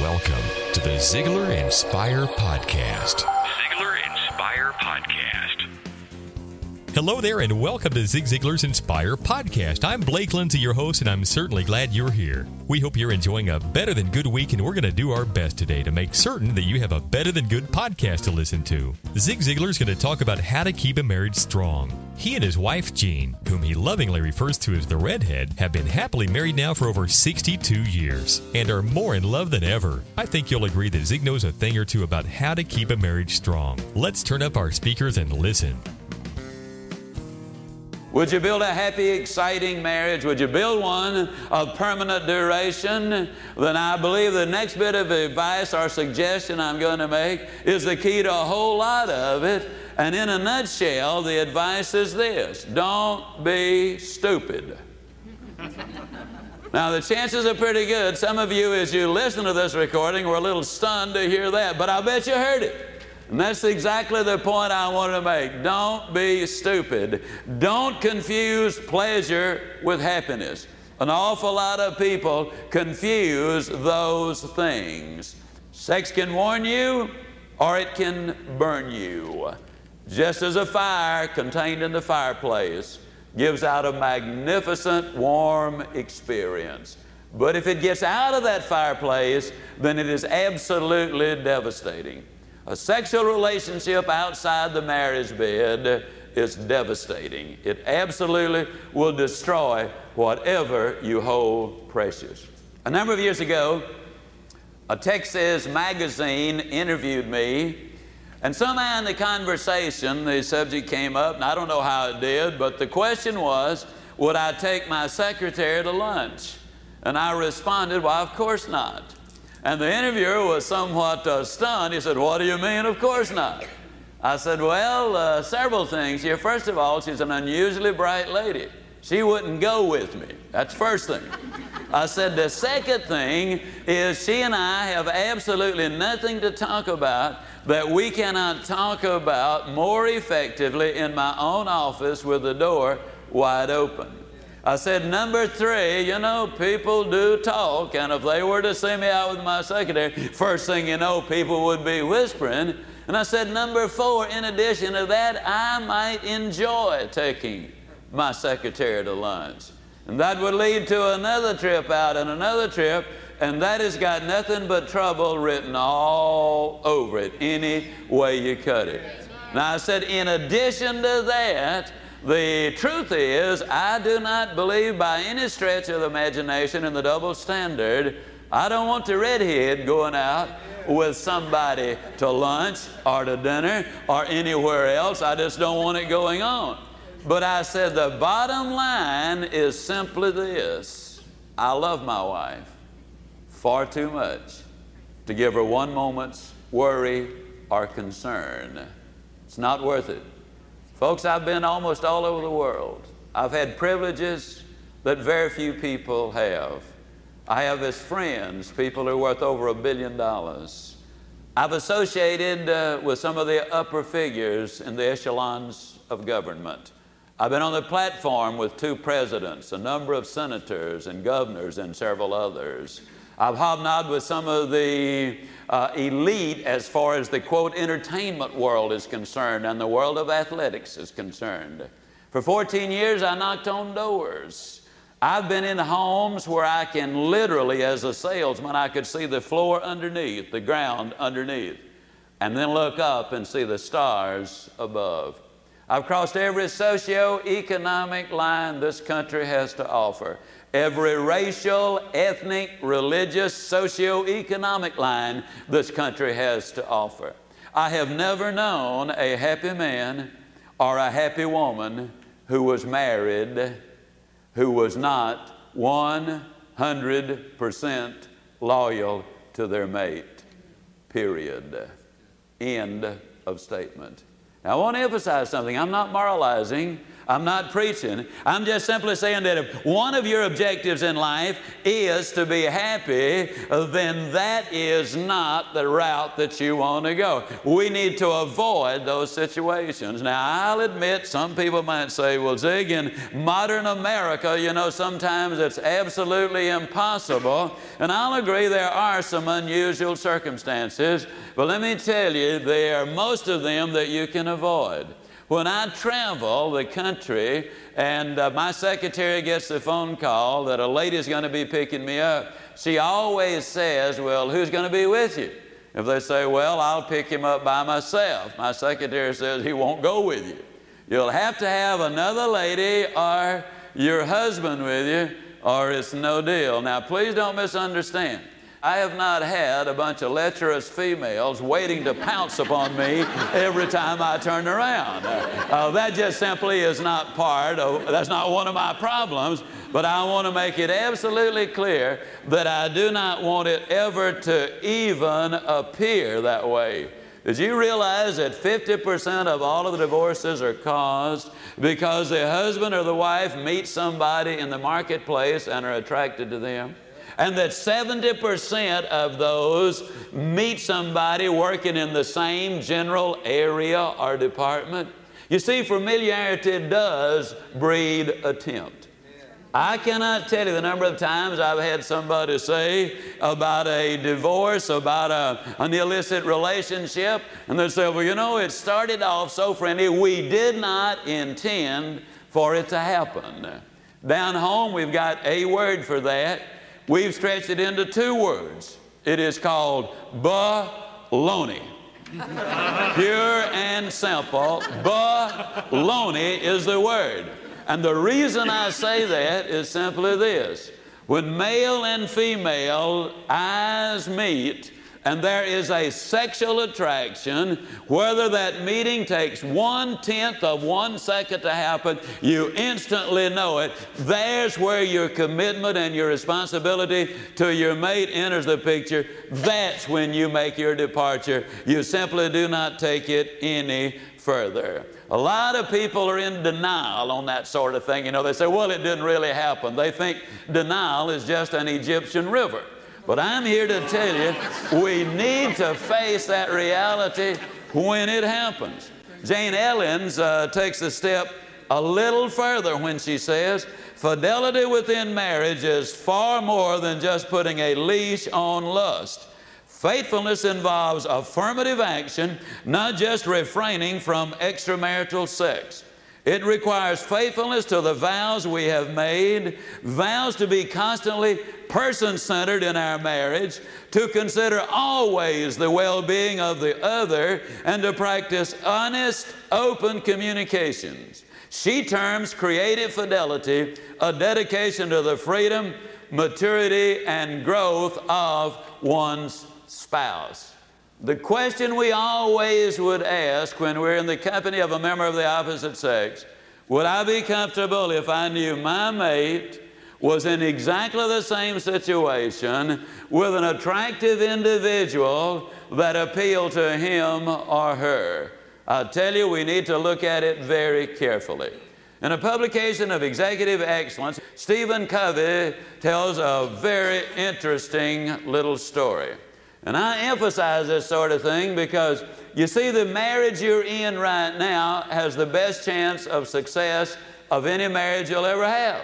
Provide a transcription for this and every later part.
welcome to the Ziglar Inspire Podcast. Ziglar Inspire Podcast. Hello there, and welcome to Zig Ziglar's Inspire Podcast. I'm Blake Lindsay, your host, and I'm certainly glad you're here. We hope you're enjoying a better than good week, and we're going to do our best today to make certain that you have a better than good podcast to listen to. Zig Ziglar is going to talk about how to keep a marriage strong. He and his wife, Jean, whom he lovingly refers to as the redhead, have been happily married now for over 62 years and are more in love than ever. I think you'll agree that Zig knows a thing or two about how to keep a marriage strong. Let's turn up our speakers and listen. Would you build a happy, exciting marriage? Would you build one of permanent duration? Then I believe the next bit of advice or suggestion I'm going to make is the key to a whole lot of it. And in a nutshell, the advice is this don't be stupid. Now, the chances are pretty good. Some of you, as you listen to this recording, were a little stunned to hear that, but I bet you heard it. And that's exactly the point I want to make. Don't be stupid. Don't confuse pleasure with happiness. An awful lot of people confuse those things. Sex can warn you or it can burn you. Just as a fire contained in the fireplace gives out a magnificent warm experience. But if it gets out of that fireplace, then it is absolutely devastating. A sexual relationship outside the marriage bed is devastating. It absolutely will destroy whatever you hold precious. A number of years ago, a Texas magazine interviewed me, and somehow in the conversation, the subject came up, and I don't know how it did, but the question was, Would I take my secretary to lunch? And I responded, why, of course not. And the interviewer was somewhat uh, stunned. He said, What do you mean? Of course not. I said, Well, uh, several things here. First of all, she's an unusually bright lady. She wouldn't go with me. That's first thing. I said, The second thing is she and I have absolutely nothing to talk about that we cannot talk about more effectively in my own office with the door wide open. I said, number three, you know, people do talk, and if they were to see me out with my secretary, first thing you know, people would be whispering. And I said, number four, in addition to that, I might enjoy taking my secretary to lunch. And that would lead to another trip out and another trip, and that has got nothing but trouble written all over it, any way you cut it. Now I said, in addition to that, the truth is, I do not believe by any stretch of the imagination in the double standard. I don't want the redhead going out with somebody to lunch or to dinner or anywhere else. I just don't want it going on. But I said the bottom line is simply this I love my wife far too much to give her one moment's worry or concern. It's not worth it. Folks, I've been almost all over the world. I've had privileges that very few people have. I have as friends people who are worth over a billion dollars. I've associated uh, with some of the upper figures in the echelons of government. I've been on the platform with two presidents, a number of senators and governors, and several others. I've hobnobbed with some of the uh, elite as far as the quote entertainment world is concerned and the world of athletics is concerned. For 14 years, I knocked on doors. I've been in homes where I can literally, as a salesman, I could see the floor underneath, the ground underneath, and then look up and see the stars above. I've crossed every socio-economic line this country has to offer every racial, ethnic, religious, socio-economic line this country has to offer. I have never known a happy man or a happy woman who was married who was not 100% loyal to their mate. Period. End of statement. Now, I want to emphasize something. I'm not moralizing. I'm not preaching. I'm just simply saying that if one of your objectives in life is to be happy, then that is not the route that you want to go. We need to avoid those situations. Now, I'll admit some people might say, well, Zig, in modern America, you know, sometimes it's absolutely impossible. And I'll agree there are some unusual circumstances, but let me tell you, there are most of them that you can avoid. When I travel the country and uh, my secretary gets the phone call that a lady's going to be picking me up, she always says, Well, who's going to be with you? If they say, Well, I'll pick him up by myself, my secretary says, He won't go with you. You'll have to have another lady or your husband with you, or it's no deal. Now, please don't misunderstand. I have not had a bunch of lecherous females waiting to pounce upon me every time I turn around. Uh, that just simply is not part of, that's not one of my problems, but I want to make it absolutely clear that I do not want it ever to even appear that way. Did you realize that 50% of all of the divorces are caused because the husband or the wife meets somebody in the marketplace and are attracted to them? And that 70% of those meet somebody working in the same general area or department. You see, familiarity does breed attempt. I cannot tell you the number of times I've had somebody say about a divorce, about a, an illicit relationship, and they say, Well, you know, it started off so friendly, we did not intend for it to happen. Down home, we've got a word for that. We've stretched it into two words. It is called baloney. Pure and simple. Baloney is the word. And the reason I say that is simply this. When male and female eyes meet, and there is a sexual attraction, whether that meeting takes one tenth of one second to happen, you instantly know it. There's where your commitment and your responsibility to your mate enters the picture. That's when you make your departure. You simply do not take it any further. A lot of people are in denial on that sort of thing. You know, they say, well, it didn't really happen. They think denial is just an Egyptian river. But I'm here to tell you, we need to face that reality when it happens. Jane Ellens uh, takes a step a little further when she says, Fidelity within marriage is far more than just putting a leash on lust. Faithfulness involves affirmative action, not just refraining from extramarital sex. It requires faithfulness to the vows we have made, vows to be constantly person centered in our marriage, to consider always the well being of the other, and to practice honest, open communications. She terms creative fidelity a dedication to the freedom, maturity, and growth of one's spouse. The question we always would ask when we're in the company of a member of the opposite sex would I be comfortable if I knew my mate was in exactly the same situation with an attractive individual that appealed to him or her? I tell you, we need to look at it very carefully. In a publication of Executive Excellence, Stephen Covey tells a very interesting little story. And I emphasize this sort of thing because you see, the marriage you're in right now has the best chance of success of any marriage you'll ever have.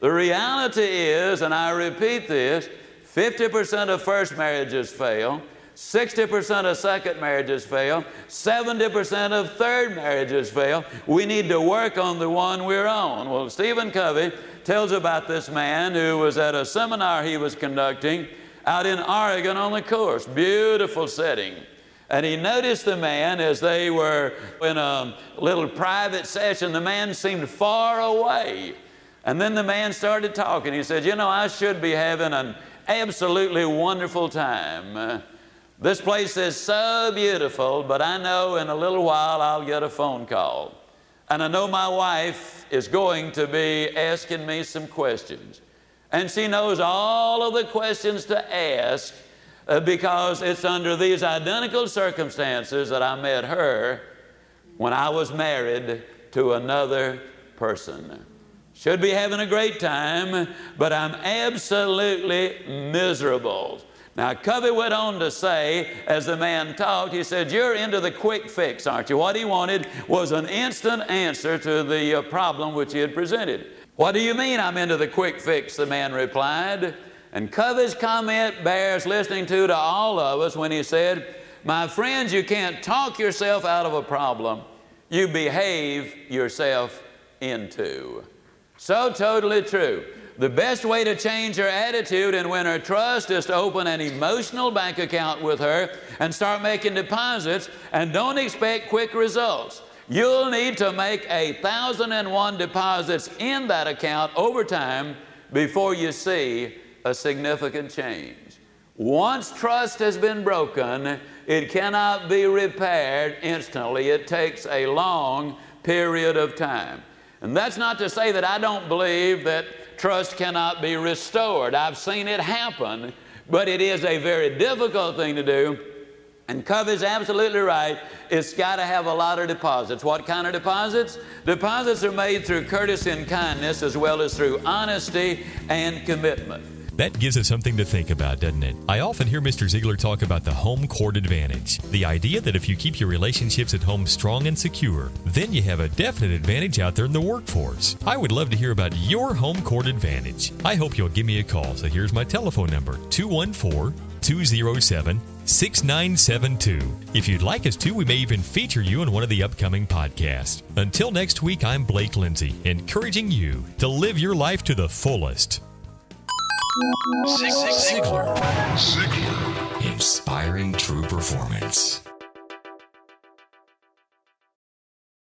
The reality is, and I repeat this 50% of first marriages fail, 60% of second marriages fail, 70% of third marriages fail. We need to work on the one we're on. Well, Stephen Covey tells about this man who was at a seminar he was conducting out in Oregon on the course. Beautiful setting. And he noticed the man as they were in a little private session, the man seemed far away. And then the man started talking. He said, You know, I should be having an absolutely wonderful time. This place is so beautiful, but I know in a little while I'll get a phone call. And I know my wife is going to be asking me some questions. And she knows all of the questions to ask uh, because it's under these identical circumstances that I met her when I was married to another person. Should be having a great time, but I'm absolutely miserable. Now, Covey went on to say, as the man talked, he said, You're into the quick fix, aren't you? What he wanted was an instant answer to the uh, problem which he had presented. What do you mean I'm into the quick fix? The man replied. And Covey's comment bears listening to to all of us when he said, My friends, you can't talk yourself out of a problem, you behave yourself into. So totally true. The best way to change her attitude and win her trust is to open an emotional bank account with her and start making deposits and don't expect quick results. You'll need to make a thousand and one deposits in that account over time before you see a significant change. Once trust has been broken, it cannot be repaired instantly. It takes a long period of time. And that's not to say that I don't believe that trust cannot be restored. I've seen it happen, but it is a very difficult thing to do. And Covey's absolutely right. It's got to have a lot of deposits. What kind of deposits? Deposits are made through courtesy and kindness as well as through honesty and commitment. That gives us something to think about, doesn't it? I often hear Mr. Ziglar talk about the home court advantage. The idea that if you keep your relationships at home strong and secure, then you have a definite advantage out there in the workforce. I would love to hear about your home court advantage. I hope you'll give me a call. So here's my telephone number 214 207 6972. If you'd like us to, we may even feature you in one of the upcoming podcasts. Until next week, I'm Blake Lindsay, encouraging you to live your life to the fullest. Ziglar. Ziglar. Inspiring true performance.